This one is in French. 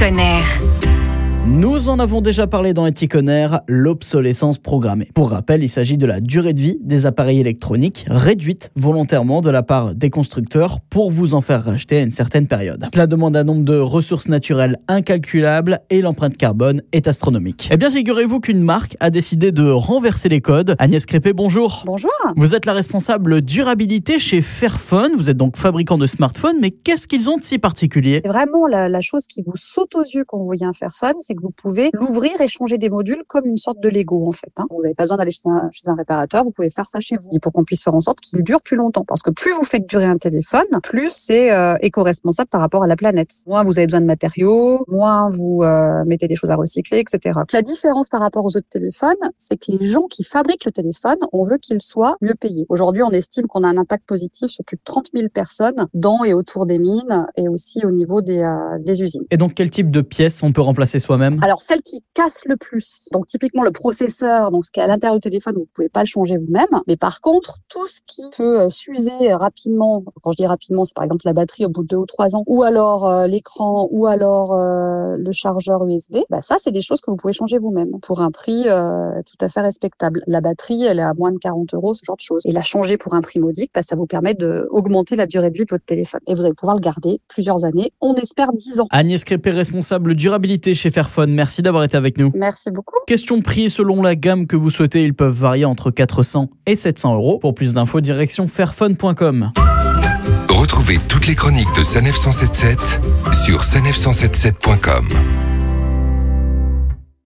Eticonner. Nous en avons déjà parlé dans Eticonner, l'obsolescence programmée. Pour rappel, il s'agit de la durée de vie des appareils électroniques réduite volontairement de la part des constructeurs pour vous en faire racheter à une certaine période. Cela demande un nombre de ressources naturelles incalculable et l'empreinte carbone est astronomique. Eh bien, figurez-vous qu'une marque a décidé de renverser les codes. Agnès Crépé, bonjour. Bonjour. Vous êtes la responsable durabilité chez Fairphone. Vous êtes donc fabricant de smartphones, mais qu'est-ce qu'ils ont de si particulier? Vraiment la, la, chose qui vous saute aux yeux quand vous voyez un Fairphone, c'est que vous pouvez l'ouvrir et changer des modules comme une sorte de Lego en fait. Hein. Vous n'avez pas besoin d'aller chez chez un réparateur, vous pouvez faire ça chez vous. Et pour qu'on puisse faire en sorte qu'il dure plus longtemps. Parce que plus vous faites durer un téléphone, plus c'est euh, éco-responsable par rapport à la planète. Moins vous avez besoin de matériaux, moins vous euh, mettez des choses à recycler, etc. La différence par rapport aux autres téléphones, c'est que les gens qui fabriquent le téléphone, on veut qu'il soit mieux payé. Aujourd'hui, on estime qu'on a un impact positif sur plus de 30 000 personnes dans et autour des mines et aussi au niveau des, euh, des usines. Et donc, quel type de pièces on peut remplacer soi-même? Alors, celle qui casse le plus, donc typiquement le processeur, donc ce qui est à l'intérieur du téléphone, vous pouvez pas le changer vous-même. Mais par contre, tout ce qui peut s'user rapidement, quand je dis rapidement, c'est par exemple la batterie au bout de deux ou trois ans, ou alors euh, l'écran, ou alors euh, le chargeur USB, bah ça, c'est des choses que vous pouvez changer vous-même pour un prix euh, tout à fait respectable. La batterie, elle est à moins de 40 euros, ce genre de choses. Et la changer pour un prix modique, bah, ça vous permet d'augmenter la durée de vie de votre téléphone. Et vous allez pouvoir le garder plusieurs années, on espère 10 ans. Agnès Crépé, responsable durabilité chez Fairphone, merci d'avoir été avec nous. Merci beaucoup. Question prix, selon la gamme que vous souhaitez, ils peuvent varier entre 400 et 700 euros. Pour plus d'infos, direction fairphone.com. Retrouvez toutes les chroniques de Sanef 177 sur sanef177.com.